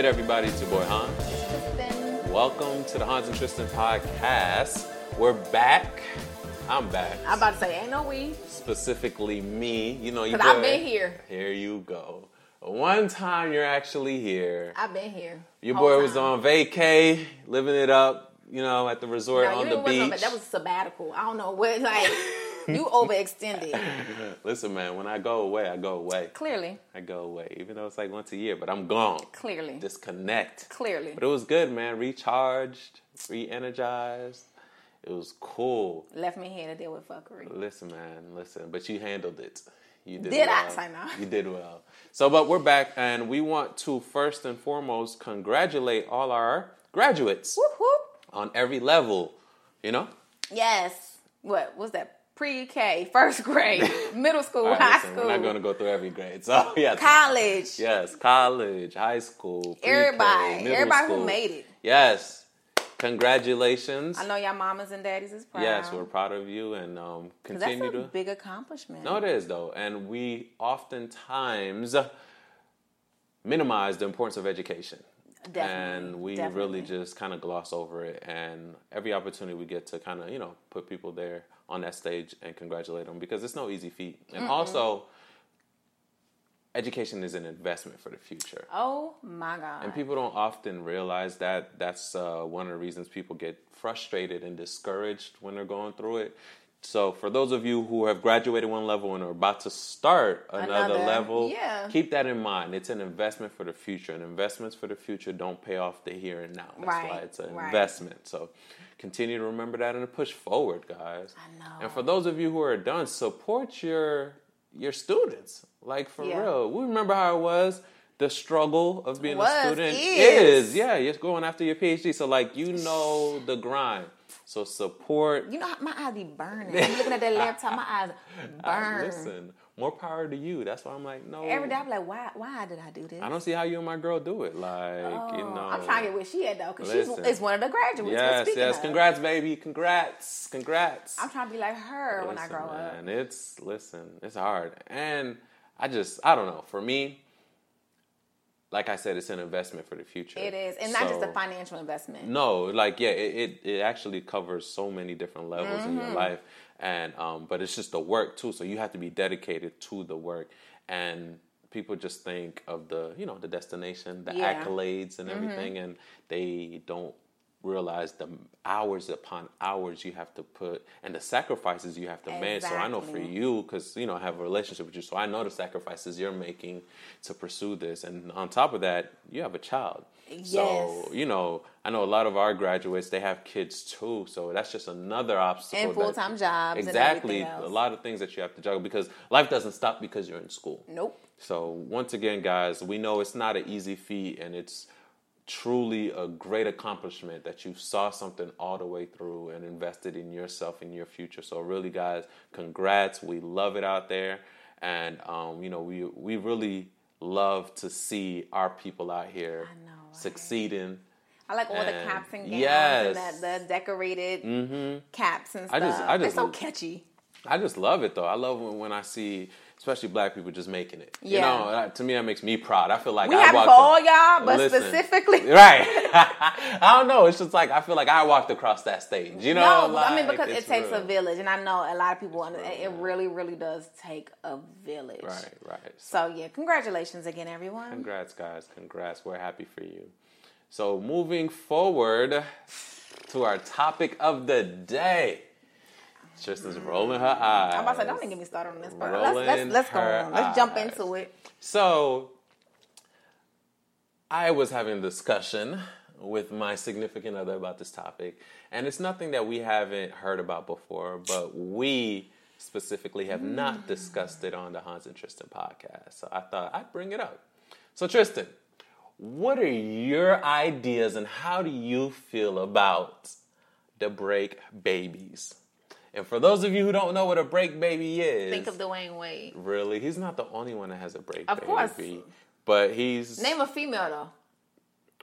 Good, everybody? It's your boy Hans. Tristan. Welcome to the Hans and Tristan podcast. We're back. I'm back. I'm about to say, ain't no we. Specifically me. You know, you. Because I've been here. Here you go. One time you're actually here. I've been here. Your boy was on vacay, living it up. You know, at the resort No, on you the wasn't on- beach. that was sabbatical. I don't know what, like, you overextended. Listen, man. When I go away, I go away. Clearly. I go away, even though it's like once a year. But I'm gone. Clearly. Disconnect. Clearly. But it was good, man. Recharged, re-energized. It was cool. Left me here to deal with fuckery. Listen, man, listen. But you handled it. You did. Did I? well. No. You did well. So, but we're back, and we want to first and foremost congratulate all our graduates whoop. on every level. You know. Yes. What was that? Pre-K, first grade, middle school, right, high listen, school, We're not going to go through every grade. So yes. college. Yes, college, high school, Everybody, middle everybody school. who made it. Yes, congratulations. I know y'all mamas and daddies is proud. Yes, we're proud of you, and um, continue a to. big accomplishment. No, it is though, and we oftentimes minimize the importance of education. Definitely, And we definitely. really just kind of gloss over it. And every opportunity we get to kind of, you know, put people there on that stage and congratulate them because it's no easy feat. And also, education is an investment for the future. Oh my God. And people don't often realize that that's uh, one of the reasons people get frustrated and discouraged when they're going through it. So, for those of you who have graduated one level and are about to start another, Another, level, yeah. keep that in mind. It's an investment for the future, and investments for the future don't pay off the here and now. That's why it's an right. investment. So, continue to remember that and to push forward, guys. I know. And for those of you who are done, support your your students. Like for Yeah. real, we remember how it was. The struggle of being Was, a student is. yeah, you're going after your PhD. So like you know the grind. So support. You know, my eyes be burning. I'm looking at that laptop, my eyes burn. Listen, more power to you. That's why I'm like, no. Every day I'm like, why? Why did I do this? I don't see how you and my girl do it. Like you Oh, know. I'm trying to get where she at though, because she's Listen. is one of the graduates. Yes, yes. of, Congrats, baby. Congrats. Congrats. I'm trying to be like her when I Listen, grow up. And it's listen, it's hard, and I just I don't know. For me, like I said, it's an investment for the future. It is, and not just a financial investment. No, like yeah, it, it, it actually covers so many different levels in Mm-hmm. your life, and um, but it's just the work too. So you have to be dedicated to the work, and people just think of the you know the destination, the Yeah. Mm-hmm. accolades, and everything, and they don't realize the hours upon hours you have to put and the sacrifices you have to make. So I know for you, because you know I have a relationship with you, so I know the sacrifices you're making to pursue this, and on top of that, you have a child. So you know, I know a lot of our graduates they have kids too, so that's just another obstacle. And full-time jobs Exactly, a lot of things that you have to juggle because life doesn't stop because you're in school. Nope. So once again, guys, we know it's not an easy feat, and it's truly a great accomplishment that you saw something all the way through and invested in yourself and your future. So really, guys, congrats. We love it out there, and um, you know we we really love to see our people out here know, succeeding. I like all the caps and gowns yes. and the, the decorated caps and stuff. I just- I They're just- so catchy. I just love it though. I love when, when I see, especially black people, just making it. You know, to me that makes me proud. I feel like We I have walked for the- all y'all, but Listen. specifically. Right. I don't know. It's just like I feel like I walked across that stage. You know? no, I mean because it takes a village, and I know a lot of people. Real, it really, really does take a village. Right, right. So yeah, congratulations again, everyone. Congrats, guys. Congrats. We're happy for you. So moving forward to our topic of the day. Tristan's rolling her eyes. I'm about to say, don't even get me started on this part. Let's let's, let's go on. Let's jump into it. So, I was having a discussion with my significant other about this topic, and it's nothing that we haven't heard about before, but we specifically have not mm. discussed it on the Hans and Tristan podcast. So I thought I'd bring it up. So, Tristan, what are your ideas and how do you feel about the break babies? And for those of you who don't know what a break baby is, Think of Dwyane Wade. Really, he's not the only one that has a break Of baby. course. But he's Name a female though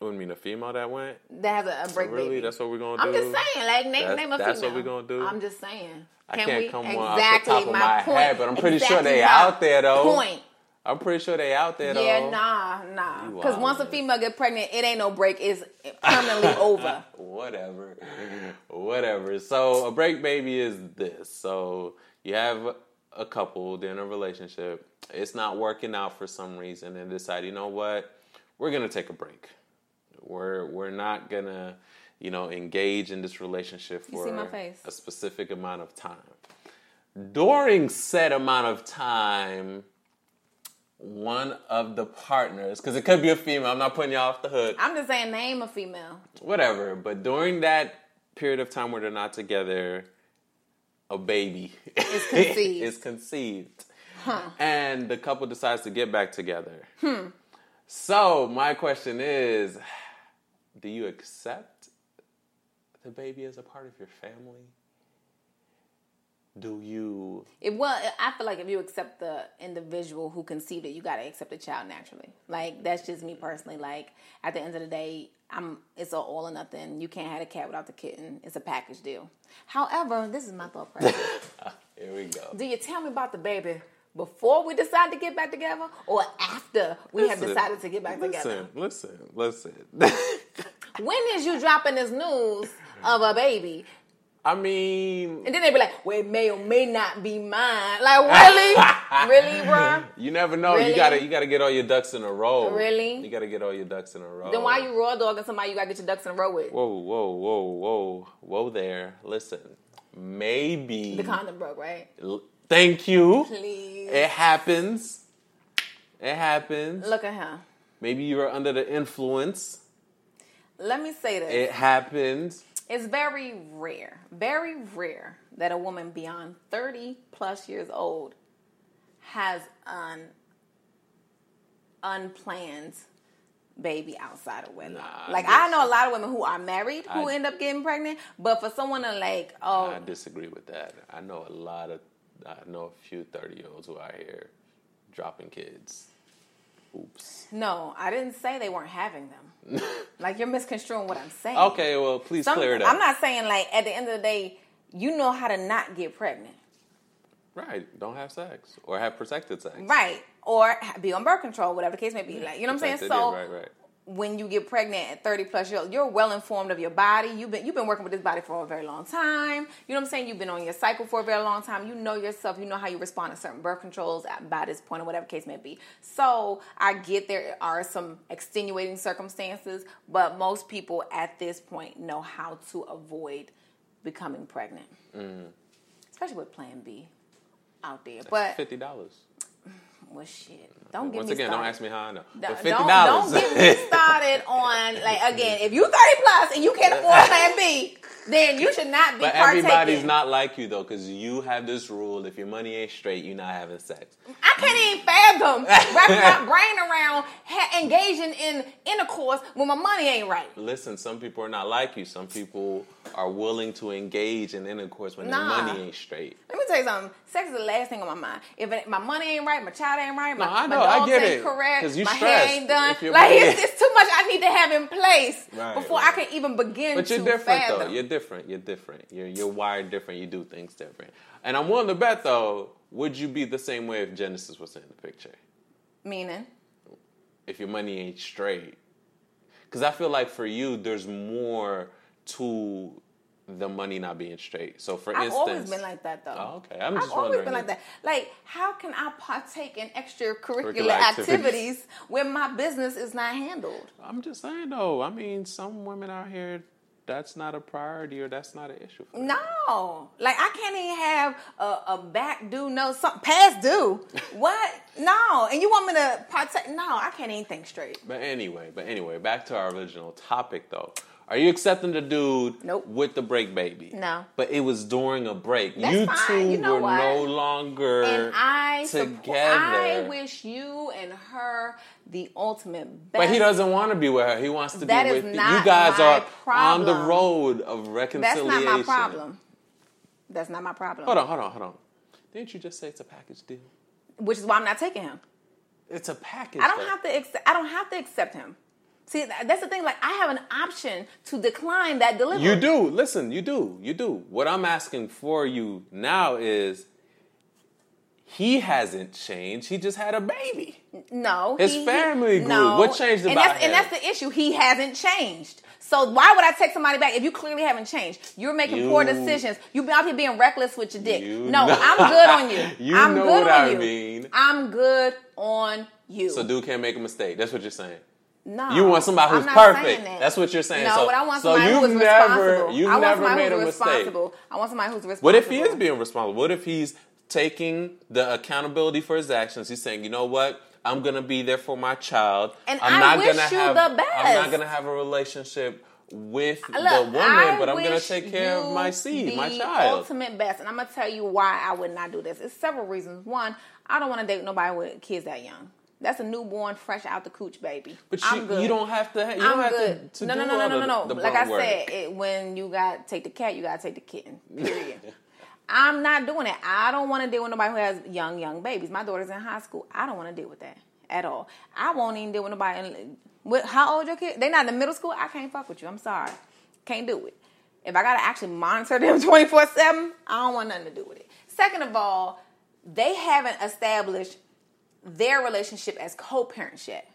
you mean a female that went? that has a, a break really, baby. that's what we're gonna do. I'm just saying, like name That's- name a that's female. That's what we're gonna do? I'm just saying. I Can can't we? come exactly off the top of my point. head, but I'm pretty sure they out there, though. Point. I'm pretty sure they out there though. Yeah, nah, nah. Because once a female get pregnant, it ain't no break. It's permanently over. Whatever. Whatever. So a break baby is this. So you have a couple, they're in a relationship. It's not working out for some reason and decide, you know what? We're gonna take a break. We're we're not gonna, you know, engage in this relationship for see my face? a specific amount of time. During said amount of time, one of the partners, because it could be a female, I'm not putting you off the hook I'm just saying, name a female. whatever. But during that period of time where they're not together, a baby is conceived. is conceived. Huh. And the couple decides to get back together. Hmm. So my question is, do you accept the baby as a part of your family? Do you It well, I feel like if you accept the individual who conceived it, you gotta accept the child naturally. Like that's just me personally. Like at the end of the day, I'm it's a all or nothing. You can't have a cat without the kitten. It's a package deal. However, this is my thought process. here we go. Do you tell me about the baby before we decide to get back together, or after we have decided to get back together? listen, together? Listen, listen, When is you dropping this news of a baby? I mean, And then they be like, well, it may or may not be mine. Like, really? really, bruh? You never know. Really? You gotta you gotta get all your ducks in a row. Really? You gotta get all your ducks in a row. Then why you raw dogging somebody you gotta get your ducks in a row with? Whoa, whoa, whoa, whoa, whoa there. Listen. Maybe The condom broke, right? L- Thank you. Please. It happens. It happens. Look at him. Maybe you were under the influence. Let me say this. It happens. It's very rare, very rare that a woman beyond 30 plus years old has an unplanned baby outside of wedlock. Nah, like I I know a lot of women who are married who I- end up getting pregnant, but for someone to like, oh, I disagree with that. I know a lot of I know a few 30 year olds who are here dropping kids. Oops. no, I didn't say they weren't having them. like you're misconstruing what I'm saying. Okay, well please Some- clear it up. I'm not saying like at the end of the day, you know how to not get pregnant. Right. Don't have sex or have protected sex. Right. Or be on birth control, whatever the case may be. Like, you know what I'm saying? So right, right. When you get pregnant at 30 plus years, you're well informed of your body. You've been you've been working with this body for a very long time. You know what I'm saying? You've been on your cycle for a very long time. You know yourself. You know how you respond to certain birth controls at, by this point or whatever case may be. So I get there are some extenuating circumstances, but most people at this point know how to avoid becoming pregnant. Mm. Especially with Plan B out there. But Fifty dollars. Well, shit. Don't get Once me again, started. don't ask me how I know. Don't, But fifty don't, dollars. don't get me started on like again. If you thirty plus and you can't afford Plan B, then you should not be But partaking. everybody's not like you though, because you have this rule: if your money ain't straight, you're not having sex. I can't even fathom wrapping my brain around ha- engaging in intercourse when my money ain't right. Listen, some people are not like you. Some people are willing to engage in intercourse when Nah. their money ain't straight. Let me tell you something. Sex is the last thing on my mind. If it, my money ain't right, my child ain't right, my, No, I my know, I get ain't it. correct, 'Cause you my hair ain't done. Like it's, it's too much I need to have in place Right, before right. I can even begin But you're different fathom. though. You're different. You're different. You're you're wired different. You do things different. And I'm willing to bet though, would you be the same way if Genesis was in the picture? Meaning, If your money ain't straight, because I feel like for you, there's more to the money not being straight. So for instance I've always been like that though. Oh, okay. I'm just I've always been like that. Like, how can I partake in extracurricular activities. activities when my business is not handled? I'm just saying though. I mean, some women out here, that's not a priority or that's not an issue. For. No, like I can't even have a, a back due, no, some past due. what? No, and you want me to partake? No, I can't even think straight. But anyway, but anyway, back to our original topic though. Are you accepting the dude Nope. with the break baby? No. But it was during a break. That's you fine. two You know were what? no longer And I support, together. I wish you and her the ultimate best. but he doesn't want to be with her. He wants to That be with you. You guys are on the road of reconciliation. That's not my problem. That's not my problem. Hold on, hold on, hold on. Didn't you just say it's a package deal? Which is why I'm not taking him. It's a package. I don't though. have to. Accept, I don't have to accept him. See, that's the thing. Like, I have an option to decline that delivery. You do. Listen, you do. You do. What I'm asking for you now is he hasn't changed. He just had a baby. No, His he- family grew. No. What changed and about that's, And that's the issue. He hasn't changed. So why would I take somebody back if you clearly haven't changed? You're making You- poor decisions. You've been out here being reckless with your dick. You no, know- I'm good on you. You I'm know good what on I you. mean. I'm good on you. So dude can't make a mistake. That's what you're saying. No, You want somebody who's perfect. that. That's what you're saying. No, So- but I want so somebody you've who's never- responsible. you've I want never somebody made who's a mistake. responsible. I want somebody who's responsible. What if he is being responsible? What if he's taking the accountability for his actions? He's saying, you know what? I'm gonna be there for my child. And I'm I not wish gonna you have, the I'm not gonna have a relationship with uh, the woman, I but I'm gonna take care of my seed, my child. Ultimate best, and I'm gonna tell you why I would not do this. It's several reasons. One, I don't want to date nobody with kids that young. That's a newborn, fresh out the cooch baby. But I'm you, good. you don't have to. ha- You don't I'm have good. to, to no, no, no, no, no, no, no. Like I work. said, it, when you got to take the cat, you got to take the kitten. Period. I'm not doing it. I don't want to deal with nobody who has young, young babies. My daughter's in high school. I don't want to deal with that at all. I won't even deal with nobody. In, with, how old your kid? They not in middle school. I can't fuck with you. I'm sorry. Can't do it. If I gotta actually monitor them 24 seven, I don't want nothing to do with it. Second of all, they haven't established their relationship as co-parents yet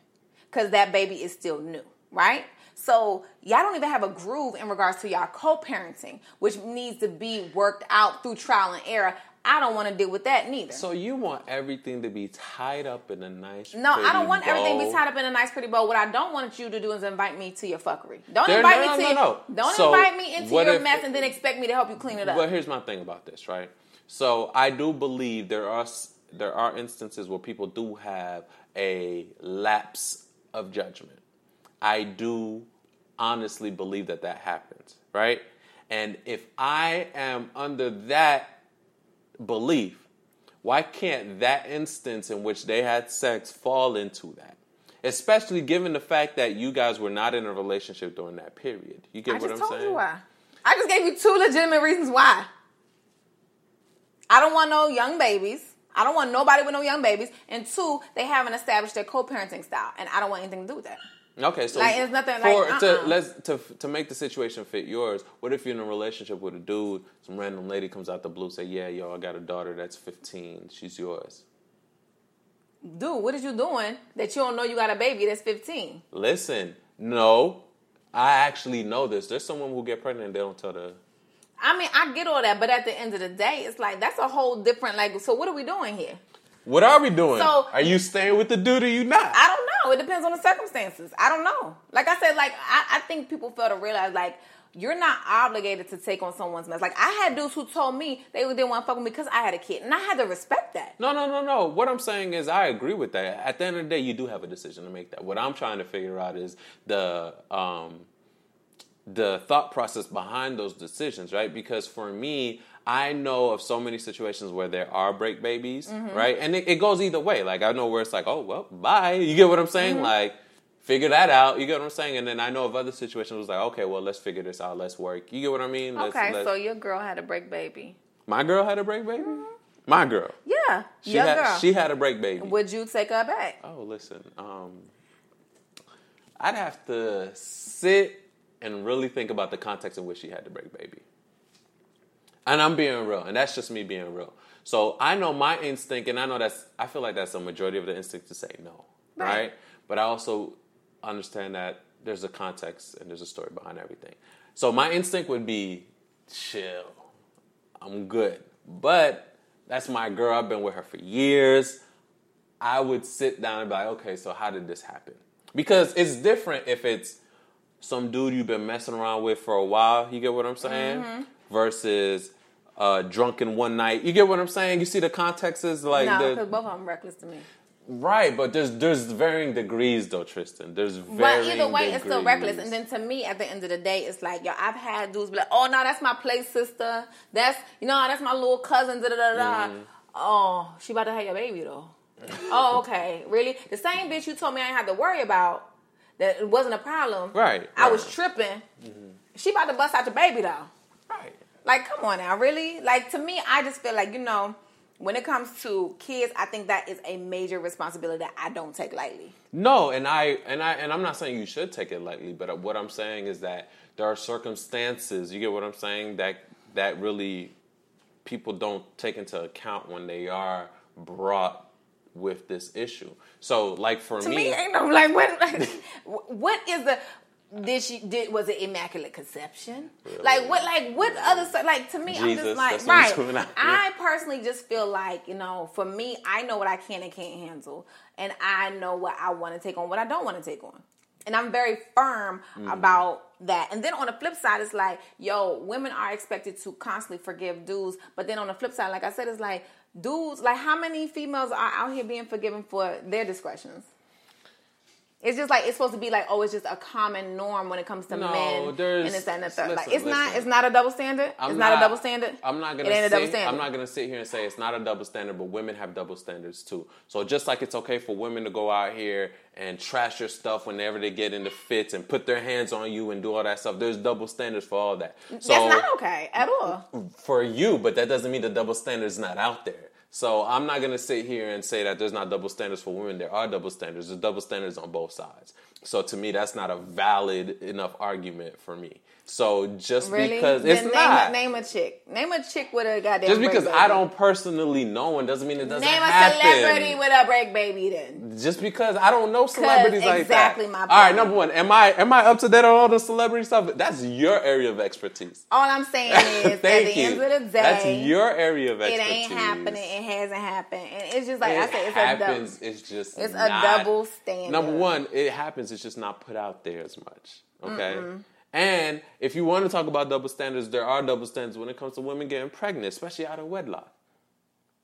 because that baby is still new, right? So y'all don't even have a groove in regards to y'all co-parenting, which needs to be worked out through trial and error. I don't want to deal with that neither. So you want everything to be tied up in a nice. no, I don't want everything to be tied up in a nice pretty bow. What I don't want you to do is invite me to your fuckery. Don't There- invite no, me no, to no, no. don't So, invite me into your if- mess and then expect me to help you clean it up. Well, here's my thing about this, right? So I do believe there are there are instances where people do have a lapse of judgment. I do honestly believe that that happens, right? And if I am under that belief, why can't that instance in which they had sex fall into that? Especially given the fact that you guys were not in a relationship during that period. You get I what just I'm told saying? you why. I just gave you two legitimate reasons why. I don't want no young babies. I don't want nobody with no young babies. And two, they haven't established their co-parenting style, and I don't want anything to do with that. Okay, so Like, it's nothing for, like, to uh-uh. let's to to make the situation fit yours. What if you're in a relationship with a dude? Some random lady comes out the blue, say, "Yeah, yo, I got a daughter that's 15. She's yours." Dude, what is you doing that you don't know you got a baby that's 15? Listen, no, I actually know this. There's someone who get pregnant and they don't tell the. I mean, I get all that, but at the end of the day, it's like that's a whole different like. So what are we doing here? What are we doing? So- are you staying with the dude or you not? I don't know. It depends on the circumstances. I don't know. Like I said, like I, I think people fail to realize like you're not obligated to take on someone's mess. Like I had dudes who told me they didn't want to fuck with me because I had a kid, and I had to respect that. No, no, no, no. What I'm saying is, I agree with that. At the end of the day, you do have a decision to make. That. What I'm trying to figure out is the um, the thought process behind those decisions, right? Because for me, I know of so many situations where there are break babies, Mm-hmm. right? And it, it goes either way. Like I know where it's like, oh well, bye. You get what I'm saying? Mm-hmm. Like. Figure that out. You get what I'm saying, and then I know of other situations. It was like, okay, well, let's figure this out. Let's work. You get what I mean? Let's- Okay, let's- so your girl had a break baby. my girl had a break baby. My girl. Yeah, She your had girl. she had a break baby. Would you take her back? Oh, listen. Um, I'd have to sit and really think about the context in which she had to break baby. And I'm being real, and that's just me being real. So I know my instinct, and I know that's I feel like that's a majority of the instinct to say no, right? Right. But I also understand that there's a context and there's a story behind everything. So my instinct would be chill. I'm good. But that's my girl. I've been with her for years. I would sit down and be like, okay, so how did this happen? Because it's different if it's some dude you've been messing around with for a while. You get what I'm saying? Mm-hmm. Versus uh, drunken one night. You get what I'm saying? You see the context is like no, because both of them reckless to me. right, but there's there's varying degrees though, Tristan. There's But varying either way, it's still reckless. And then to me, at the end of the day, it's like, yo, I've had dudes be like, oh, no, that's my play sister. That's, you know, that's my little cousin, da da da da. Mm-hmm. Oh, she about to have your baby, though. oh, okay. Really? The same bitch you told me I didn't have to worry about, that it wasn't a problem. Right, I was right. tripping. Mm-hmm. She about to bust out your baby, though. right. Like, come on now, really? Like, to me, I just feel like, you know, when it comes to kids, I think that is a major responsibility that I don't take lightly. No, and I and I and I'm not saying you should take it lightly, but uh, what I'm saying is that there are circumstances. You get what I'm saying that that really people don't take into account when they are brought with this issue. So, like for To me, me, ain't no like what. what is the? Did she did was it immaculate conception? Like what? Like what other? stu- Like to me, I'm just like that's what he's right. doing out here. I personally just feel like you know, for me, I know what I can and can't handle, and I know what I want to take on, what I don't want to take on, and I'm very firm Mm-hmm. about that. And then on the flip side, it's like, yo, women are expected to constantly forgive dudes, but then on the flip side, like I said, it's like dudes, like how many females are out here being forgiven for their discretions? It's just like it's supposed to be like oh it's just a common norm when it comes to No, men there's- and it's that and the third. like listen, it's not it's not a double standard. I'm it's not, a double standard. I'm not gonna It ain't a double standard. I'm not gonna sit here and say it's not a double standard, but women have double standards too. So just like it's okay for women to go out here and trash your stuff whenever they get into fits and put their hands on you and do all that stuff, there's double standards for all that. So That's not okay at all. for you, but that doesn't mean the double standard's not out there. So I'm not gonna sit here and say that there's not double standards for women. There are double standards. There's double standards on both sides. So to me, that's not a valid enough argument for me. So just Really? because it's name not, name a chick. Name a chick with a goddamn. just because. I don't personally know one doesn't mean it doesn't name happen. a celebrity with a break baby. Then just because I don't know celebrities like exactly that. my All right, number one, am I am I up to date on all the celebrity stuff? That's your area of expertise. all I'm saying is, at the you. end of the day, That's your area of expertise. it ain't happening. It hasn't happened, and it's just like it I said, it's happens. a double. it's just It's a double standard. Number one, it happens. It's just not put out there as much. Okay. And if you want to talk about double standards, there are double standards when it comes to women getting pregnant, especially out of wedlock.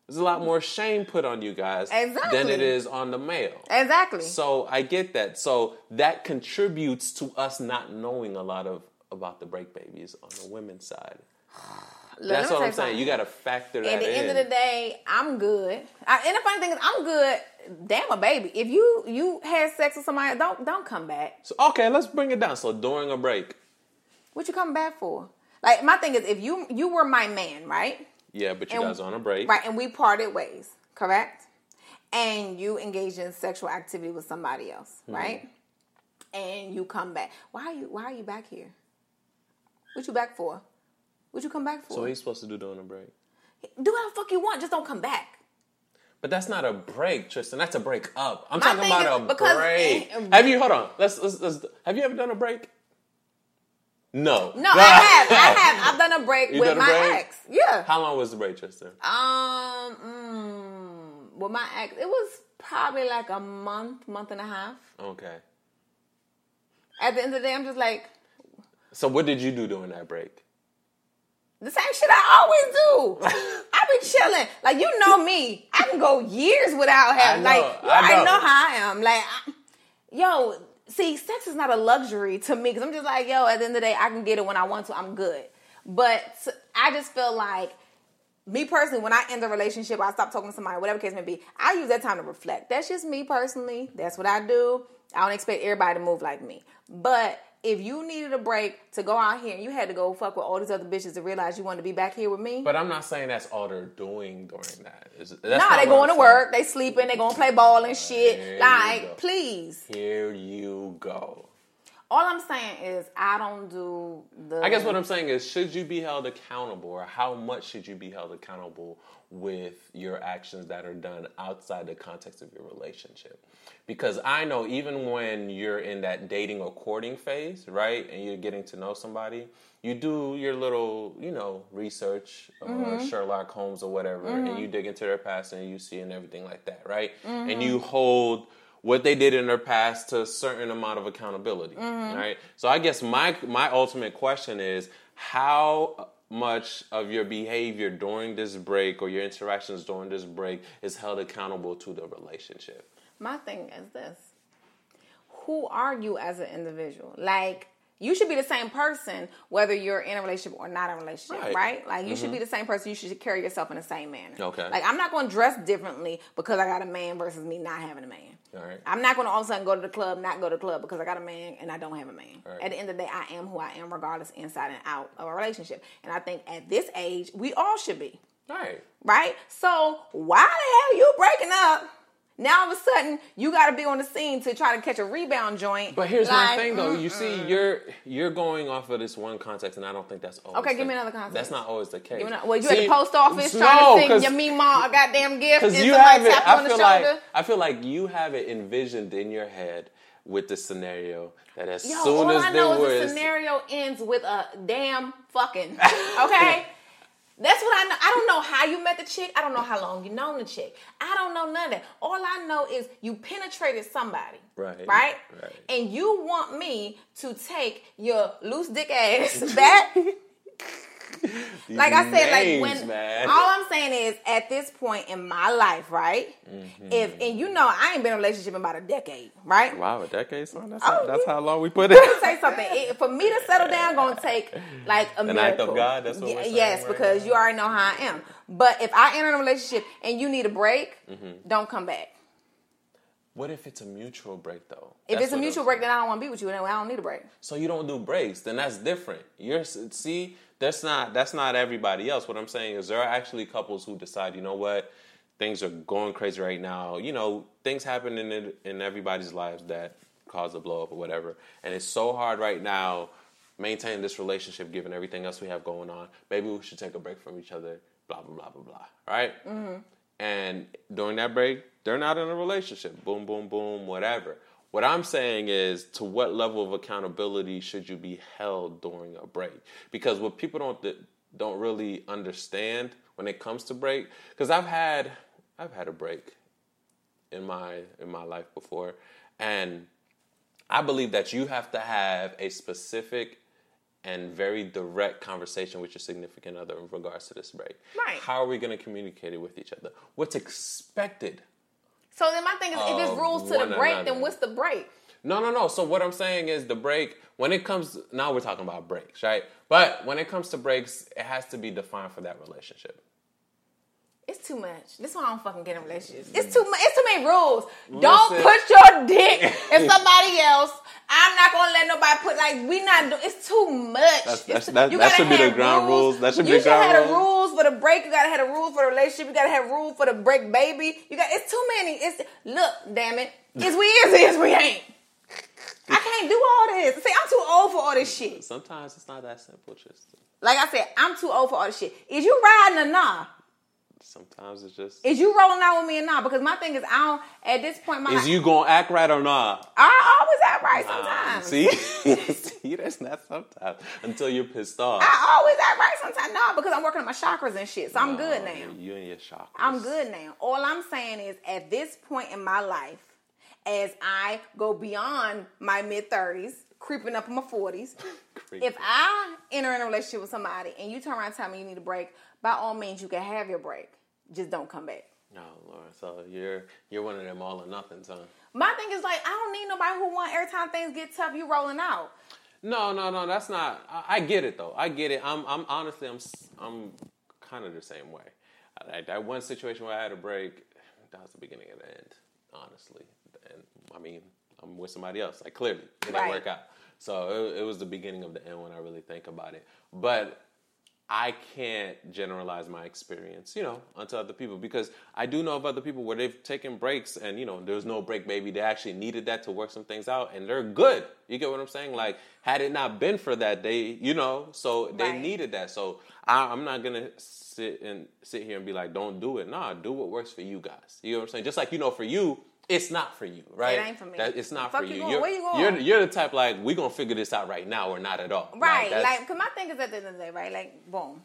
There's a lot more shame put on you guys than it is on the male. Exactly. So I get that. So that contributes to us not knowing a lot of about the break babies on the women's side. That's what I'm saying. something. You got to factor that At the in. end of the day, I'm good. I, and the funny thing is, I'm good. Damn a baby. If you you had sex with somebody, don't don't come back. so okay, let's bring it down. So during a break, What you coming back for? Like my thing is, if you you were my man, right? yeah, but you And- guys are on a break. Right, and we parted ways, correct? And you engaged in sexual activity with somebody else, Mm-hmm. right? And you come back. Why are you why are you back here? What you back for? What you come back for? So what are you supposed to do during a break? Do whatever the fuck you want, just don't come back. But that's not a break, Tristan. That's a break up. I'm My talking about a break. eh, have you? Hold on. Let's, let's, let's. Have you ever done a break? No. No, I have. I have. I've done a break You with my break? ex. Yeah. How long was the break, Tristan? Um, mm, with my ex, it was probably like a month, month and a half. Okay. At the end of the day, I'm just like, So what did you do during that break? The same shit I always do. I be chilling. Like you know me, I can go years without having. Know, like you I already know. know how I am. Like, I, yo, see, sex is not a luxury to me because I'm just like, yo. At the end of the day, I can get it when I want to. I'm good. But I just feel like. Me personally, when I end a relationship, I stop talking to somebody, whatever case may be, I use that time to reflect. That's just me personally. That's what I do. I don't expect everybody to move like me. But if you needed a break to go out here and you had to go fuck with all these other bitches to realize you wanted to be back here with me, But I'm not saying that's all they're doing during that. Is- that's nah, they going I'm to saying. work, they sleeping, they gonna play ball and shit. you Like, please. Here you go. All I'm saying is I don't do the. I guess what I'm saying is, should you be held accountable, or how much should you be held accountable with your actions that are done outside the context of your relationship? Because I know even when you're in that dating or courting phase, right, and you're getting to know somebody, you do your little, you know, research, uh, mm-hmm. Sherlock Holmes or whatever, and mm-hmm. you dig into their past and you see and everything like that, right? And mm-hmm. you hold what they did in their past to a certain amount of accountability, mm-hmm. right? So I guess my my ultimate question is how much of your behavior during this break or your interactions during this break is held accountable to the relationship. My thing is this: Who are you as an individual? Like. You should be the same person whether you're in a relationship or not in a relationship, Right. right? Like you should mm-hmm. be the same person. You should carry yourself in the same manner. Okay. Like I'm not going to dress differently because I got a man versus me not having a man. All right. I'm not going to all of a sudden go to the club, not go to the club because I got a man and I don't have a man. Right. At the end of the day, I am who I am, regardless inside and out of a relationship. And I think at this age, we all should be right. right? So why the hell you breaking up? Now all of a sudden you got to be on the scene to try to catch a rebound joint. But here's Like, my thing, though. You mm-mm. see, you're you're going off of this one context, and I don't think that's always. Okay, give me another context. That's not always the case. You know, well, you See, at the post office no, trying to sing 'cause- your Mima a goddamn gift, and you have it, tap I on the feel shoulder. like I feel like you have it envisioned in your head with the scenario that as Yo, soon all as I know is the scenario ends with a damn fucking. Okay? That's what I know. I don't know how you met the chick. I don't know how long you known the chick. I don't know none of that. All I know is you penetrated somebody. Right, Right? right. And you want me to take your loose dick ass back. like I said, names, like when man. all I'm saying is at this point in my life, right? Mm-hmm. If and you know I ain't been in a relationship in about a decade, right? wow, a decade, son. That's, Oh, how, that's yeah. how long we put Let me it. say something. It, for me to settle down, gonna take like a An miracle. act of God, that's what Yes, right because now. you already know how I am. But if I enter in a relationship and you need a break, Mm-hmm. don't come back. What if it's a mutual break though? If That's it's a mutual break, then I don't want to be with you. Then I don't need a break. So you don't do breaks, then that's different. You're see, that's not that's not everybody else. What I'm saying is there are actually couples who decide, you know what, things are going crazy right now. You know, things happen in in everybody's lives that cause a blow up or whatever, and it's so hard right now maintaining this relationship given everything else we have going on. Maybe we should take a break from each other. Blah blah blah blah blah. Right? Mm-hmm. And during that break, they're not in a relationship. Boom, boom, boom, whatever. What I'm saying is, to what level of accountability should you be held during a break? Because what people don't don't really understand when it comes to break, because I've had I've had a break in my in my life before, and I believe that you have to have a specific and very direct conversation with your significant other in regards to this break. Right. How are we going to communicate it with each other? What's expected? So then my thing is, if it's rules to the break, then what's the break? No, no, no. So what I'm saying is the break when it comes now we're talking about breaks, right? But when it comes to breaks, it has to be defined for that relationship. It's too much. This is why I don't fucking get in relationships. It's mm. too much. It's too many rules. Don't put your dick in somebody else. I'm not gonna let nobody put like we not. Do, it's too much. That's- that's- too- that- you that should be the ground rules. That should be you the ground have the rules. For the break. You gotta have the rules for the relationship. You gotta have rules for the break, baby. You got. It's too many. It's look, damn it. it. Is we is is we ain't. I can't do all this. See, I'm too old for all this shit. Sometimes it's not that simple, Tristan. Like I said, I'm too old for all this shit. Is you riding or nah? Sometimes it's just Is you rolling out with me or not? Because my thing is, I don't. At this point, my is you gonna act right or not? I always act right sometimes. see, see, that's not sometimes until you're pissed off. I always act right sometimes. No, because I'm working on my chakras and shit. So I'm good now. You and your chakras. I'm good now. All I'm saying is, at this point in my life, as I go beyond my mid 30s, creeping up in my 40s, if I enter in a relationship with somebody and you turn around and tell me you need a break, by all means, you can have your break. Just don't come back. Oh Lord, so you're you're one of them all or nothing, son. My thing is like, I don't need nobody who want every time things get tough, you rolling out. No, no, no. That's not. I, I get it though. I get it. I'm, I'm honestly, I'm, I'm kind of the same way. Like that one situation where I had a break, that was the beginning of the end. Honestly, and I mean, I'm with somebody else. Like clearly, it didn't Right. work out. So it, it was the beginning of the end when I really think about it. But I can't generalize my experience, you know, onto other people because I do know of other people where they've taken breaks and, you know, there's no break, baby. They actually needed that to work some things out and they're good. You get what I'm saying? Like, had it not been for that, they, you know, so they Right. needed that. So I, I'm not to sit and sit here and be like, don't do it. Nah, do what works for you guys. You know what I'm saying? Just like, you know, for you, it's not for you, right? It ain't for me. That, it's not Fuck for you you. going? You're, Where you going? You're, you're the type like, we going to figure this out right now or not at all. Right. that's- Like, cause my thing is at the end of the day, right? Like, boom.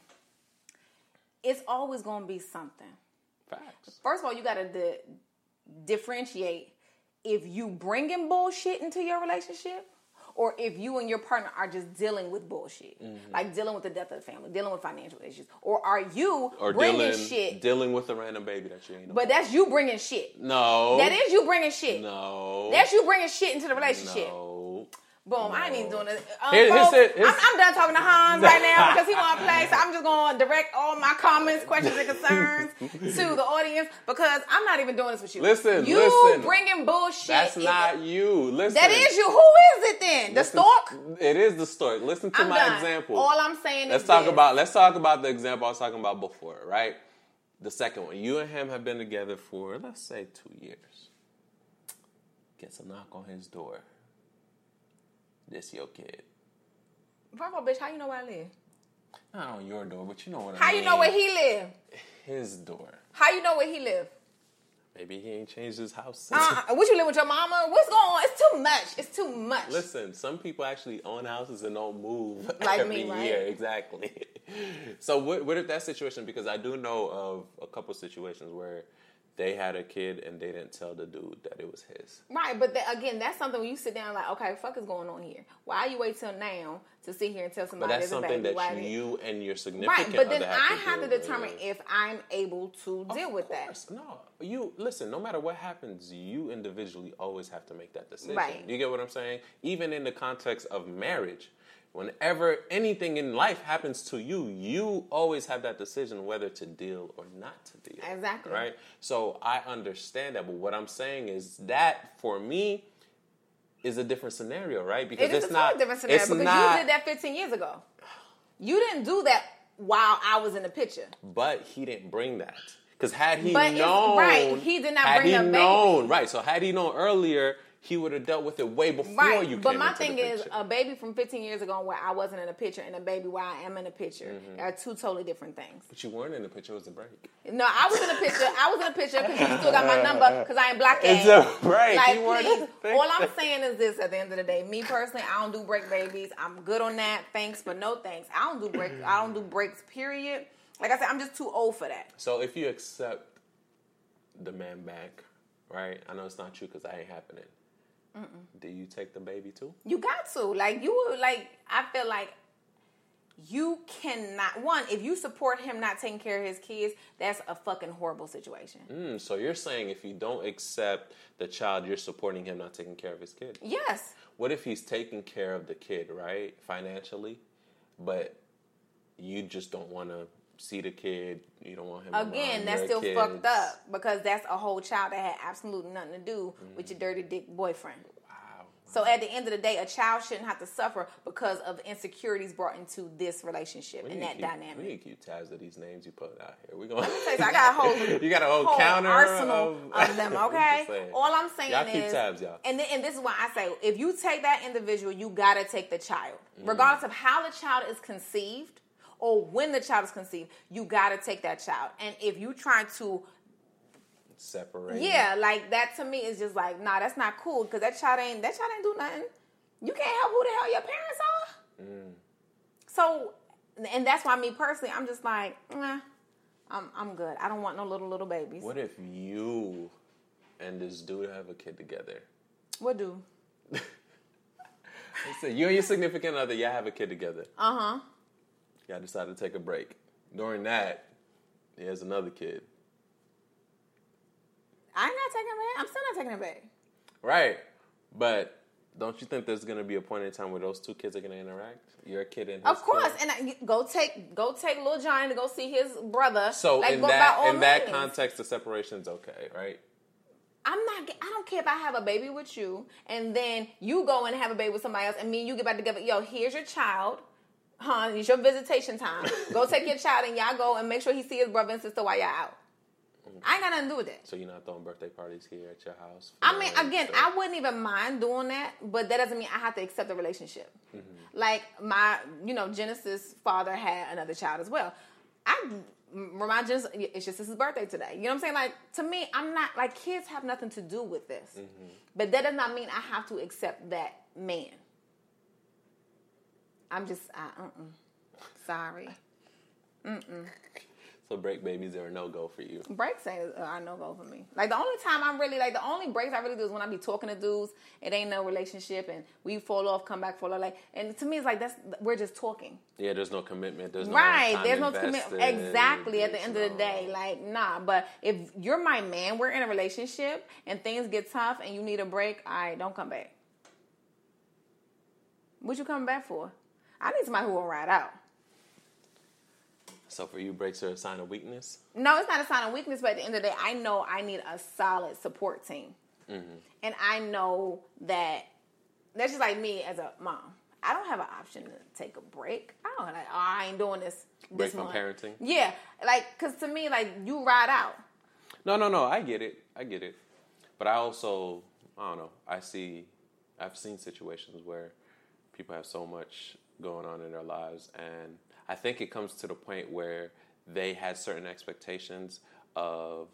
It's always gonna be something. facts. First of all, you gotta di- differentiate if you bringing bullshit into your relationship or if you and your partner are just dealing with bullshit, Mm-hmm. like dealing with the death of the family, dealing with financial issues, or are you Or bringing dealing, shit? dealing with a random baby that you ain't but that's you bringing shit. No. That is you bringing shit. No. That's you bringing shit into the relationship. No. Boom! I ain't even doing it. Um, Here- here's folks, it- here's- I'm, I'm done talking to Hans right now because he want to play. So I'm just going to direct all my comments, questions, and concerns to the audience because I'm not even doing this with you. Listen, you listen. bringing bullshit. That's in- not you. Listen. That is you. Who is it then? The stork? It is the stork. Listen to I'm my done. example. All I'm saying let's is talk this. about let's talk about the example I was talking about before, right? the second one. You and him have been together for let's say two years. Gets a knock on his door. This your kid. First of all, bitch, how you know where I live? Not on your door, but you know what I How mean. you know where he live? His door. How you know where he live? Maybe he ain't changed his house since. Uh, what you live with your mama? What's going on? It's too much. It's too much. Listen, some people actually own houses and don't move Like every me, right? year. Exactly. so what, what if that situation? Because I do know of a couple situations where they had a kid and they didn't tell the dude that it was his. Right, but again, that's something when you sit down like, okay, fuck is going on here? Why you wait till now to sit here and tell somebody? But that's something that you, they- and your significant Right, but then other have I to have to determine if I'm able to deal Of with that. No, you listen. No matter what happens, you individually always have to make that decision. Right. You get what I'm saying? Even in the context of marriage, whenever anything in life happens to you, you always have that decision whether to deal or not to deal. Exactly. Right. So I understand that, but what I'm saying is that for me is a different scenario, right? Because It is it's a not. totally different scenario it's because not, you did that 15 years ago. You didn't do that while I was in the picture. But he didn't bring that. Because had he But known, right, he did not had bring he the baby. known, right? So had he known earlier, he would have dealt with it way before Right, you. but my thing is, picture. a baby from 15 years ago where I wasn't in a picture, and a baby where I am in a picture Mm-hmm. are two totally different things. but you weren't in the picture. It was a break. No, I was in the picture. I was in the picture because you still got my number because I ain't black It's a break. Like, You please. in the picture. All I'm saying is this: at the end of the day, me personally, I don't do break babies. I'm good on that. Thanks, but no thanks. I don't do break. I don't do breaks. Period. Like I said, I'm just too old for that. So if you accept the man back, right? I know it's not true because that ain't happening. Do you take the baby too? You got to like you would like. I feel like you cannot. One, if you support him not taking care of his kids, that's a fucking horrible situation. Mm, so you're saying if you don't accept the child, you're supporting him not taking care of his kid. Yes. What if he's taking care of the kid, right, financially, but you just don't want to see the kid? You don't want him. Again, that's still kids. fucked up because that's a whole child that had absolutely nothing to do with your dirty dick boyfriend. Wow. So at the end of the day, a child shouldn't have to suffer because of insecurities brought into this relationship and that keep, dynamic. We need to keep tabs of these names you put out here. We going. I got a whole, you got a whole, whole counter arsenal of, of, them. Okay, all I'm saying Y'all is, tabs, y'all. and then, and this is why I say, if you take that individual, you gotta take the child, Mm. regardless of how the child is conceived or when the child is conceived. You gotta take that child, and if you try to Separate. Yeah, like that to me is just like, nah, that's not cool because that child ain't that child ain't do nothing. You can't help who the hell your parents are. Mm. So, and that's why me personally, I'm just like, nah, I'm I'm good. I don't want no little little babies. What if you and this dude have a kid together? What do? Listen, you and your significant other, y'all have a kid together. Uh huh. Y'all decide to take a break. During that, there's another kid. I'm not taking it back. I'm still not taking it back. Right. But don't you think there's gonna be a point in time where those two kids are gonna interact? Your kid and his Of course, kid? and I, go take go take little Johnny to go see his brother. So like, in go that in that means. context, the separation's okay, right? I'm not. I don't care if I have a baby with you, and then you go and have a baby with somebody else, and me and you get back together. Yo, here's your child, huh? It's your visitation time. go take your child, and y'all go and make sure he see his brother and sister while y'all out. I ain't got nothing to do with that. So you're not throwing birthday parties here at your house. I mean, again, so- I wouldn't even mind doing that, but that doesn't mean I have to accept the relationship. Mm-hmm. Like my, you know, Genesis' father had another child as well. I remind Genesis, it's just his birthday today. You know what I'm saying? Like to me, I'm not like kids have nothing to do with this, Mm-hmm. but that does not mean I have to accept that man. I'm just, I, uh-uh. sorry. So break babies are a no go for you. breaks ain't uh, no go for me. Like the only time I'm really like the only breaks I really do is when I be talking to dudes. It ain't no relationship, and we fall off, come back, fall off. Like, and to me, it's like that's we're just talking. Yeah, there's no commitment. There's no right? there's no commitment. Exactly. At the end of the day, like nah. But if you're my man, we're in a relationship, and things get tough, and you need a break. I right, don't come back. What you coming back for? I need somebody who will ride out. So for you, breaks are a sign of weakness. No, it's not a sign of weakness, but at the end of the day, I know I need a solid support team. Mm-hmm. And I know that that's just like me as a mom. I don't have an option to take a break. I don't like, oh, I ain't doing this. Break this from month. parenting? Yeah, like, cause to me, like, you ride out. No, no, no. I get it. I get it. But I also, I don't know. I see, I've seen situations where people have so much going on in their lives, and I think it comes to the point where they had certain expectations of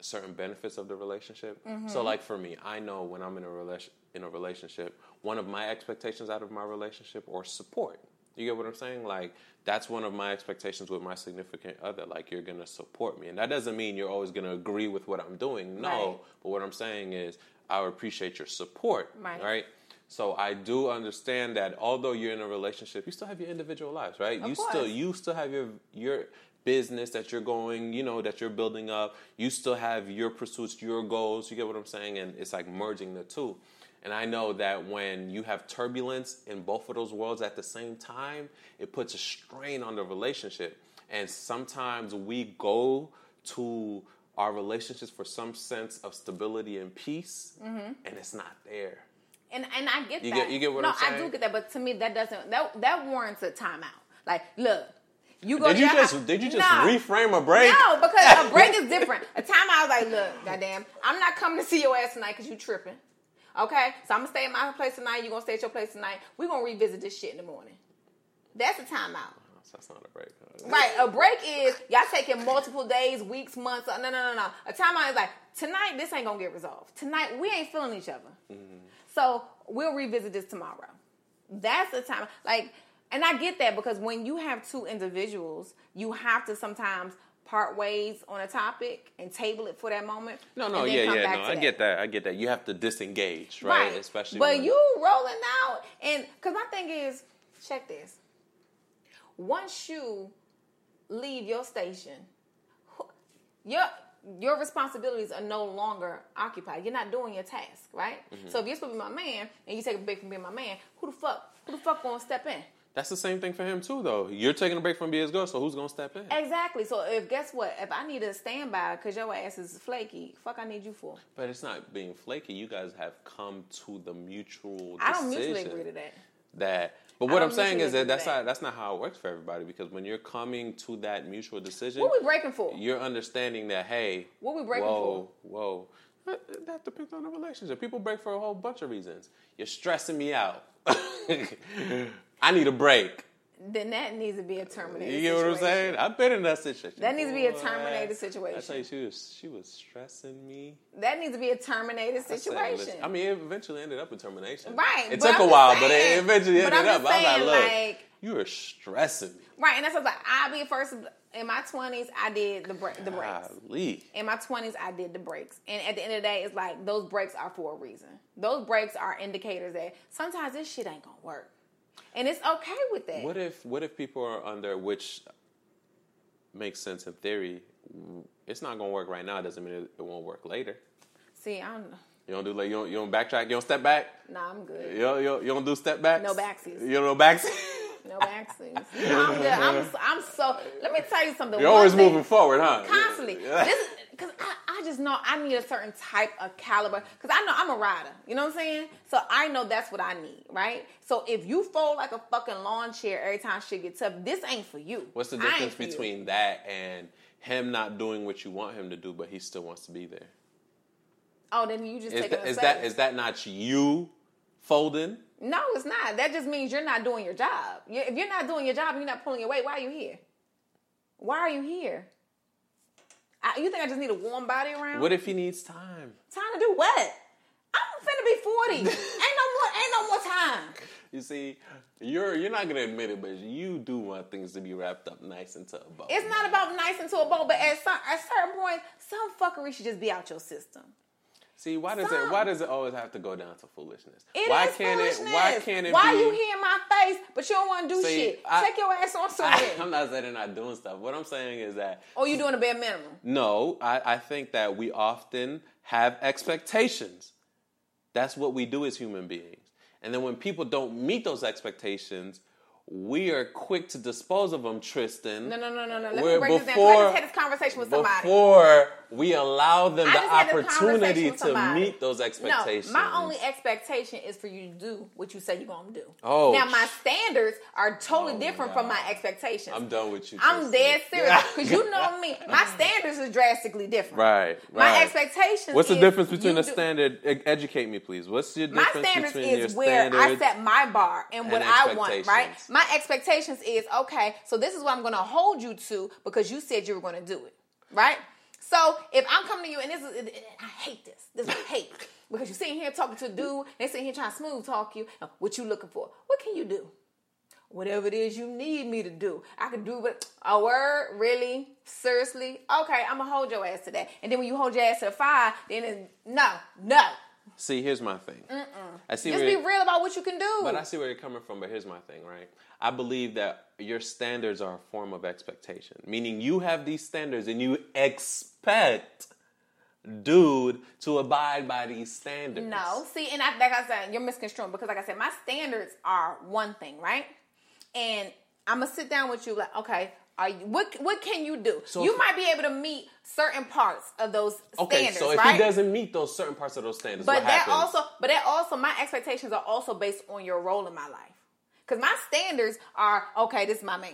certain benefits of the relationship. So, mm-hmm. like for me, I know when I'm in a relation in a relationship, one of my expectations out of my relationship or support. You get what I'm saying? Like that's one of my expectations with my significant other. Like you're gonna support me, and that doesn't mean you're always gonna agree with what I'm doing. No, Right. but what I'm saying is I appreciate your support. Right. Right. So I do understand that although you're in a relationship, you still have your individual lives, right? Of you course. still you still have your your business that you're going, you know, that you're building up. You still have your pursuits, your goals. You get what I'm saying? And it's like merging the two. And I know that when you have turbulence in both of those worlds at the same time, it puts a strain on the relationship. And sometimes we go to our relationships for some sense of stability and peace, Mm-hmm. and it's not there. And and I get You that. get- you get what no, I'm saying? No, I do get that, but to me that doesn't that that warrants a timeout. Like, look, you go. Did to you just did you just Nah. reframe a break? No, because a break is different. A timeout is like, look, goddamn, I'm not coming to see your ass tonight because you tripping. Okay, so I'm gonna stay at my place tonight. You are gonna stay at your place tonight. We are gonna revisit this shit in the morning. That's a timeout. That's not a break. Right, a break is y'all taking multiple days, weeks, months. uh, No, no, no, no. A timeout is like tonight. This ain't gonna get resolved. Tonight we ain't feeling each other. So we'll revisit this tomorrow. That's the time. Like, and I get that because when you have two individuals, you have to sometimes part ways on a topic and table it for that moment. No, no, yeah, yeah, no, I get that. I get that. You have to disengage, right? Especially, but when- you rolling out, and because my thing is, check this. Once you leave your station, your your responsibilities are no longer occupied. You're not doing your task, right? Mm-hmm. So if you're supposed to be my man and you take a break from being my man, who the fuck, who the fuck gonna step in? That's the same thing for him too, though. You're taking a break from being his girl, so who's gonna step in? Exactly. So if guess what, if I need a standby because your ass is flaky, fuck, I need you for. But it's not being flaky. You guys have come to the mutual. I don't decision mutually agree to that. That, but what I'm saying is that that's not that's not how it works for everybody. Because when you're coming to that mutual decision, What we breaking for? you're understanding that hey, What we breaking whoa, whoa. That that depends on the relationship. People break for a whole bunch of reasons. You're stressing me out. I need a break. Then that needs to be a terminated. You get what I'm saying? I've been in that situation. That needs to be a Boy, situation. I tell you, she was she was stressing me. That needs to be a terminated I situation. listen, I mean, it eventually ended up in termination. Right, It took I'm a while, but it saying- eventually ended I'm up. just I was like, saying, look, like- you are stressing me. right, and that's what I was like. I be first in my twenties. I did the break, the breaks. Golly. In my twenties, I did the breaks, and at the end of the day, it's like those breaks are for a reason. Those breaks are indicators that sometimes this shit ain't gonna work, and it's okay with that. What if what if people are under which makes sense in theory? It's not gonna work right now. It Doesn't mean it, it won't work later. See, I'm You don't do like you don't, you don't backtrack. You don't step back. nah, I'm good. You don't, you don't, you don't do step backs. No backsies. You don't know backsies. No vaccines. You know, I'm good. I'm, I'm so. Let me tell you something. You're One always thing- moving forward, huh? constantly. This because I, I just know I need a certain type of caliber because I know I'm a rider. You know what I'm saying? So I know that's what I need, right? So if you fold like a fucking lawn chair every time shit gets tough, this ain't for you. What's the difference for you. between that and him not doing what you want him to do, but he still wants to be there? Oh, then you just Is, that, is that that not you folding? No, it's not. That just means you're not doing your job. If you're not doing your job, and you're not pulling your weight. Why are you here? Why are you here? I, you think I just need a warm body around? What if he needs time? time to do what? I'm finna be forty. ain't no more. Ain't no more time. You see, you're you're not gonna admit it, but you do want things to be wrapped up nice into a bow. It's not about nice into a bowl, but at some at certain point, some fuckery should just be out your system. See, why does Some. it why does it always have to go down to foolishness? It why can't foolishness. it why can't it Why be you here in my face, but you don't want to do See, shit? I- Take your ass on I, somewhere. I'm not saying they're not doing stuff. What I'm saying is that Oh, you're doing a bare minimum. No, I, I think that we often have expectations. That's what we do as human beings. And then when people don't meet those expectations, we are quick to dispose of them, Tristan. No, no, no, no, no. Let Where me break this down. I before- just had this conversation with somebody. Before we allow them the just had this conversation opportunity to meet those expectations. No, my only expectation is for you to do what you say you're gonna do. Oh, now my standards are totally Oh, different from my expectations. I'm done with you. I'm dead serious because you know me. My standards are drastically different. Right, My expectations. What's the difference between a standard? Educate me, please. What's your difference? My standards between is where I set my bar and what and I want, right? My expectations is okay, so this is what I'm gonna hold you to because you said you were gonna do it, right? So if I'm coming to you and this is, I hate this. This is hate because you're sitting here talking to a dude, they sitting here trying to smooth talk you. What you looking for? What can you do? Whatever it is you need me to do, I can do it. A word, really, seriously. Okay, I'm gonna hold your ass to that. And then when you hold your ass to the fire, then it's, no, no. See, here's my thing. I see Just be real about what you can do. But I see where you're coming from, but here's my thing, right? I believe that your standards are a form of expectation, meaning you have these standards and you expect dude to abide by these standards. No, see, and I, like I said, you're misconstruing because, like I said, my standards are one thing, right? And I'm gonna sit down with you, like, okay, are you, what what can you do? So you might be able to meet certain parts of those Okay, standards, so if right? he doesn't meet those certain parts of those standards, but that happens? also, but that also, my expectations are also based on your role in my life. Because my standards are okay. This is my man,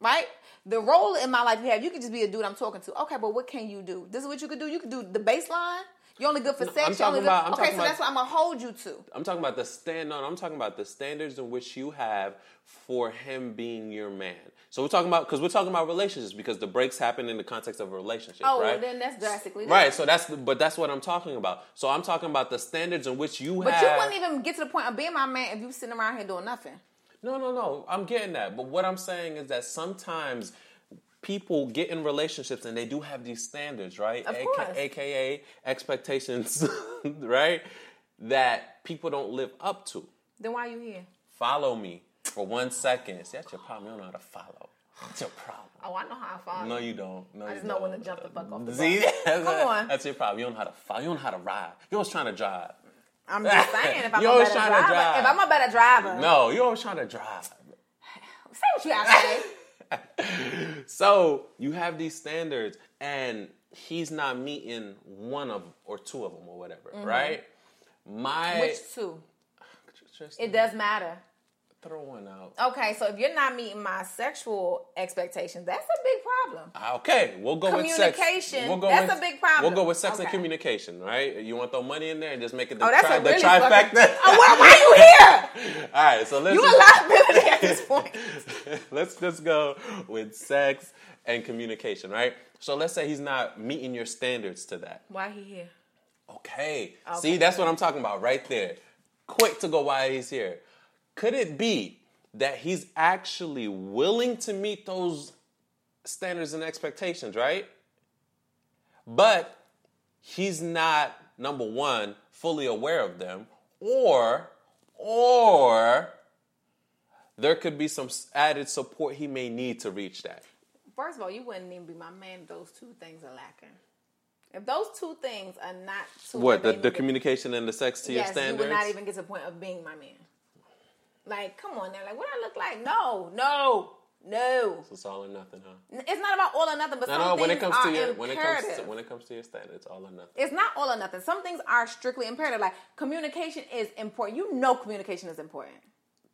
right? The role in my life you have, you can just be a dude I'm talking to. Okay, but what can you do? This is what you could do. You could do the baseline. You're only good for sex. I'm You're talking good. about- I'm okay, talking so about- that's what I'm gonna hold you to. I'm talking about the stand. No, I'm talking about the standards in which you have for him being your man. So we're talking about because we're talking about relationships because the breaks happen in the context of a relationship, Oh, right? well, then that's drastically Right, so that's but that's what I'm talking about. So I'm talking about the standards in which you But have. you wouldn't even get to the point of being my man if you sitting around here doing nothing. No, no, no. I'm getting that. But what I'm saying is that sometimes people get in relationships and they do have these standards, right? Of AKA, course. AKA expectations, right? That people don't live up to. Then why are you here? Follow me for one second. See, that's your problem. You don't know how to follow. That's your problem. Oh, I know how I follow. No, you don't. No, I you just know don't. when to jump the fuck off the See, Come on. that's your problem. You don't know how to follow. You don't know how to ride. You're always trying to drive. I'm just saying, if I'm You a always better trying to driver, drive. if I'm a better driver, No, you're always trying to drive. say what you have to say. So you have these standards, and he's not meeting one of or two of them or whatever, right? My Mm-hmm. Which two? Tristan, It does matter. Throw one out. Okay, so if you're not meeting my sexual expectations, that's a big problem. Okay, we'll go with sex. Communication, We'll go that's with, a big problem. We'll go with sex and communication, right? You want to throw money in there and just make it the, Oh, that's tri- a the trifecta. fucking- Oh, why, why you here? All right, so let's You a liability at this point. let's just go with sex and communication, right? So let's say he's not meeting your standards to that. Why he here? Okay. Okay. See, that's what I'm talking about right there. Quick to go why he's here. Could it be that he's actually willing to meet those standards and expectations, right? But he's not number 1 fully aware of them or or there could be some added support he may need to reach that. First of all, you wouldn't even be my man if those two things are lacking. If those two things are not What, the, the communication and the sex to your yes, standards? you would not even get to the point of being my man. Like, come on now, like what I look like? No, no, no. It's all or nothing, huh? It's not about all or nothing, but No, some no. things When it comes are to your when it comes to, when it comes to your standards, it's all or nothing. it's not all or nothing. Some things are strictly imperative. Like communication is important. You know, communication is important.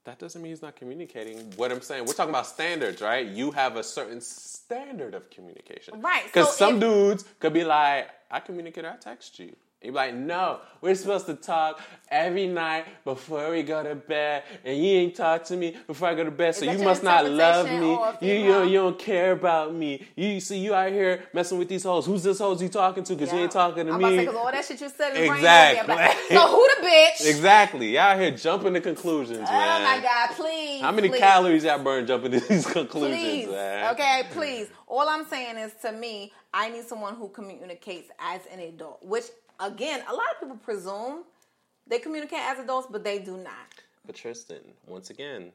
That doesn't mean he's not communicating. What I'm saying, we're talking about standards, right? You have a certain standard of communication, Right, Because so some if- dudes could be like, "I communicate, I text you." You're like, "No, we're supposed to talk every night before we go to bed, and you ain't talk to me before I go to bed, so you must not love me. You, you, you don't care about me. You see, you out here messing with these hoes. Who's this hoes you talking to? Because you ain't talking to I'm me." about to say, 'cause all that shit you said Exactly. brain. So who the bitch? Exactly. Y'all out here jumping to conclusions, Oh man. my god, please. How many please. calories y'all burn jumping to these conclusions, Please. man? Okay, please. All I'm saying is to me, I need someone who communicates as an adult, which again, a lot of people presume they communicate as adults, but they do not. But Tristan, once again,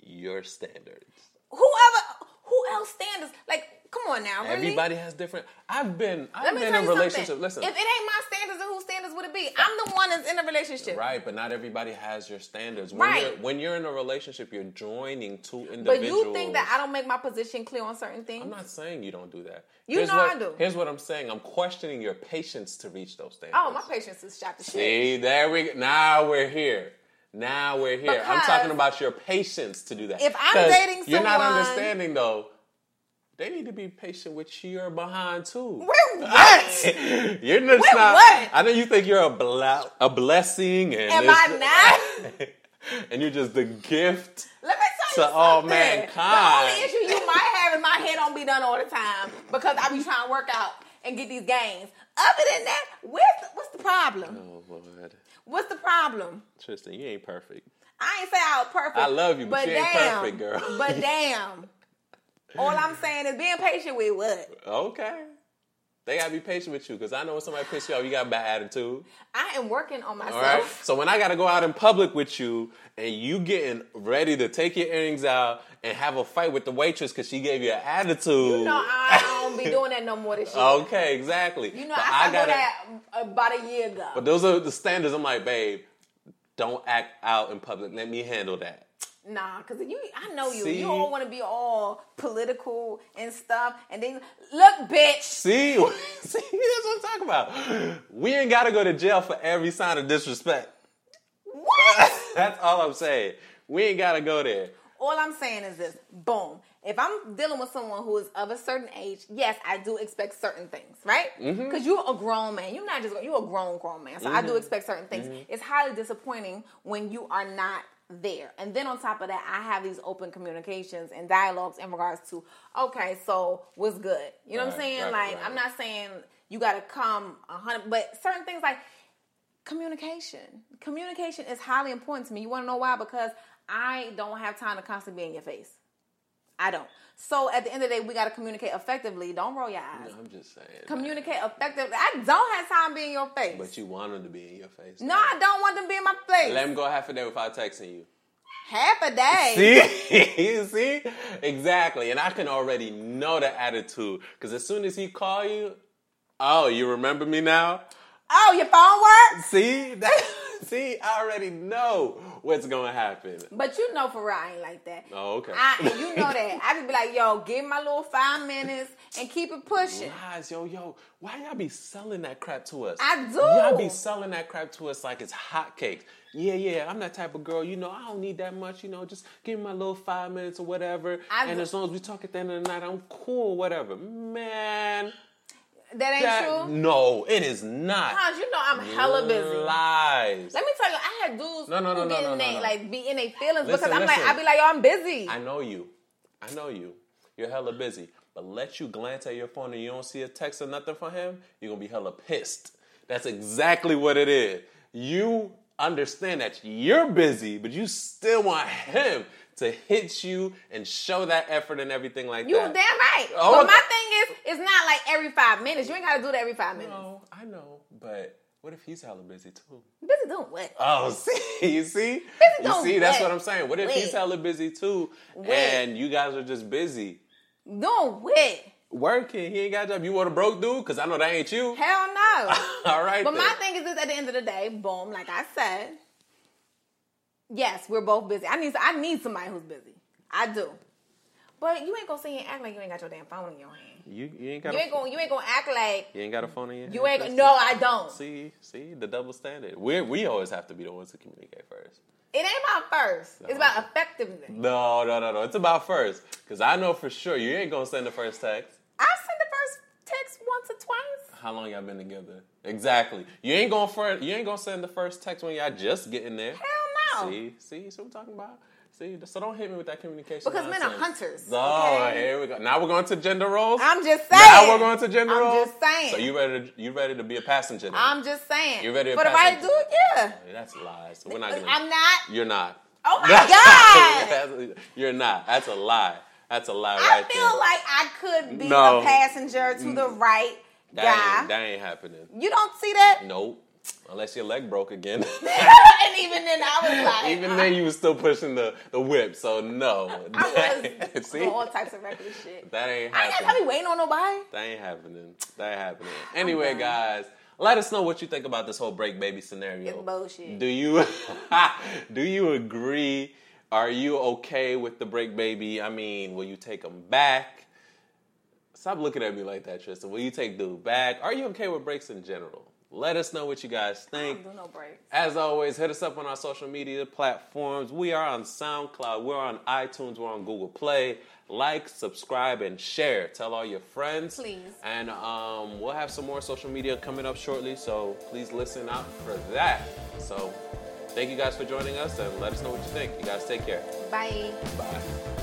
your standards. Whoever who else standards? Like, Come on now, really? Everybody has different. I've been. I've Let me been tell in you relationships. something. Listen, If it ain't my standards, then whose standards would it be? I'm the one that's in a relationship. right, but not everybody has your standards. When Right. You're, when you're in a relationship, you're joining two individuals. But you think that I don't make my position clear on certain things? I'm not saying you don't do that. You Here's know what, I do. Here's what I'm saying. I'm questioning your patience to reach those standards. oh, my patience is shot to shit. See, there we go. Now we're here. Now we're here. I'm talking about your patience to do that. If I'm dating you're not understanding though. They need to be patient with your behind too. Wait, what? you're just not. what? I know you think you're a bla- a blessing, and Am I not? and you're just the gift. Let me tell you To all something. mankind. The only issue you might have is my hair don't be done all the time because I be trying to work out and get these gains. Other than that, what's what's the problem? Oh Lord, What's the problem? Tristan, you ain't perfect. I ain't say I was perfect. I love you, but you ain't perfect, girl. But damn. All I'm saying is being patient with what? Okay. They gotta be patient with you because I know when somebody pisses you off, you got a bad attitude. I am working on myself. All right. So when I got to go out in public with you and you getting ready to take your earrings out and have a fight with the waitress because she gave you an attitude. You know I don't be doing that no more this year. Okay, exactly. You know But I started gotta- that about a year ago. But those are the standards. I'm like, babe, don't act out in public. Let me handle that. Nah, cause you, I know you. See? You all want to be all political and stuff, and then look, bitch. See, see, that's what I'm talking about. We ain't got to go to jail for every sign of disrespect. What? That's all I'm saying. We ain't got to go there. all I'm saying is this: boom. If I'm dealing with someone who is of a certain age, yes, I do expect certain things, right? Because Mm-hmm. you're a grown man. You're not just you're a grown grown man. So I Mm-hmm. do expect certain things. It's highly disappointing when you are not there. And then on top of that, I have these open communications and dialogues in regards to, okay, so what's good? You know what I'm saying? right, like right. I'm not saying you got to come a hundred, but certain things like communication. Communication is highly important to me. You want to know why? Because I don't have time to constantly be in your face. I don't. So at the end of the day, we got to communicate effectively. Don't roll your eyes. I'm just saying. Communicate effectively. I don't have time to be in your face. But you want them to be in your face. no, I don't want them to be in my face. Let them go half a day without texting you. Half a day. See, see, exactly. And I can already know the attitude because as soon as he call you, oh, you remember me now? Oh, your phone works? See that? See, I already know what's gonna happen. But you know for real, I ain't like that. Oh, okay. I, you know that. I just be like, yo, give my little five minutes and keep it pushing. Lies, yo, yo. Why y'all be selling that crap to us? I do. Y'all be selling that crap to us like it's hotcakes. Yeah, yeah, I'm that type of girl. You know, I don't need that much. You know, just give me my little five minutes or whatever. I and do. as long as we talk at the end of the night, I'm cool, whatever. Man, That ain't that, true. no, it is not. Cause you know I'm hella busy. Lies. Let me tell you, I had dudes No, no, no, who no, no, in no, no. like be in their feelings Listen, because I'm like, listen. I be like, yo, I'm busy. I know you. I know you. You're hella busy. But let you glance at your phone and you don't see a text or nothing from him, you're gonna be hella pissed. That's exactly what it is. You understand that you're busy, but you still want him to hit you and show that effort and everything like that. You that. damn right. Oh, but my thing is, it's not like every five minutes. You ain't gotta do that every five minutes. No, I know, but what if he's hella busy too? Busy doing what? Oh, see, you see, you don't see, that's what I'm saying. What if Wait. he's hella busy too, Wait. and you guys are just busy? Doing what? working. He ain't got a job. You want a broke dude? Because I know that ain't you. Hell no. All right. But then. my thing is this: at the end of the day, boom, like I said, yes, we're both busy. I need I need somebody who's busy. I do. But you ain't gonna sit here and act like you ain't got your damn phone in your hand. you, you ain't got You a ain't gonna you ain't gonna act like you ain't got a phone in your you ain't. hand? No, I don't. See, see the double standard. We we always have to be the ones to communicate first. It ain't about first. It's about effectiveness. No, no, no, no. It's about first. Because I know for sure you ain't gonna send the first text. I sent the first text once or twice. How long y'all been together? Exactly. You ain't gonna first, you ain't gonna send the first text when y'all just getting there. Hell no. See, see, so I'm talking about. See, so don't hit me with that communication. Because men are nonsense. hunters, Oh, okay? here we go. Now we're going to gender roles. I'm just saying. Now we're going to gender roles. I'm roles. just saying. So you ready? To, you ready to be a passenger? Now? I'm just saying. You ready to For the pass right it? yeah. Oh, that's lies. So we're not uh, gonna. I'm not. You're not. Oh my god. You're not. That's a lie. That's a lie I right feel there. like I could be No. a passenger to the mm. right that, guy. ain't, that ain't happening. you don't see that? Nope. Unless your leg broke again. and even then, I was like, even then, you were still pushing the, the whip. So no, I was see, all types of reckless shit. that ain't I ain't happening. got to be waiting on nobody. That ain't happening. That ain't happening. Anyway, guys, let us know what you think about this whole break baby scenario. It's bullshit. Do you do you agree? Are you okay with the break baby? I mean, will you take them back? Stop looking at me like that, Tristan. Will you take dude back? Are you okay with breaks in general? Let us know what you guys think. do no breaks. As always, hit us up on our social media platforms. We are on SoundCloud, we're on iTunes, we're on Google Play. Like, subscribe, and share. Tell all your friends. Please. And um, we'll have some more social media coming up shortly, so please listen out for that. So, thank you guys for joining us, and let us know what you think. You guys take care. Bye. Bye.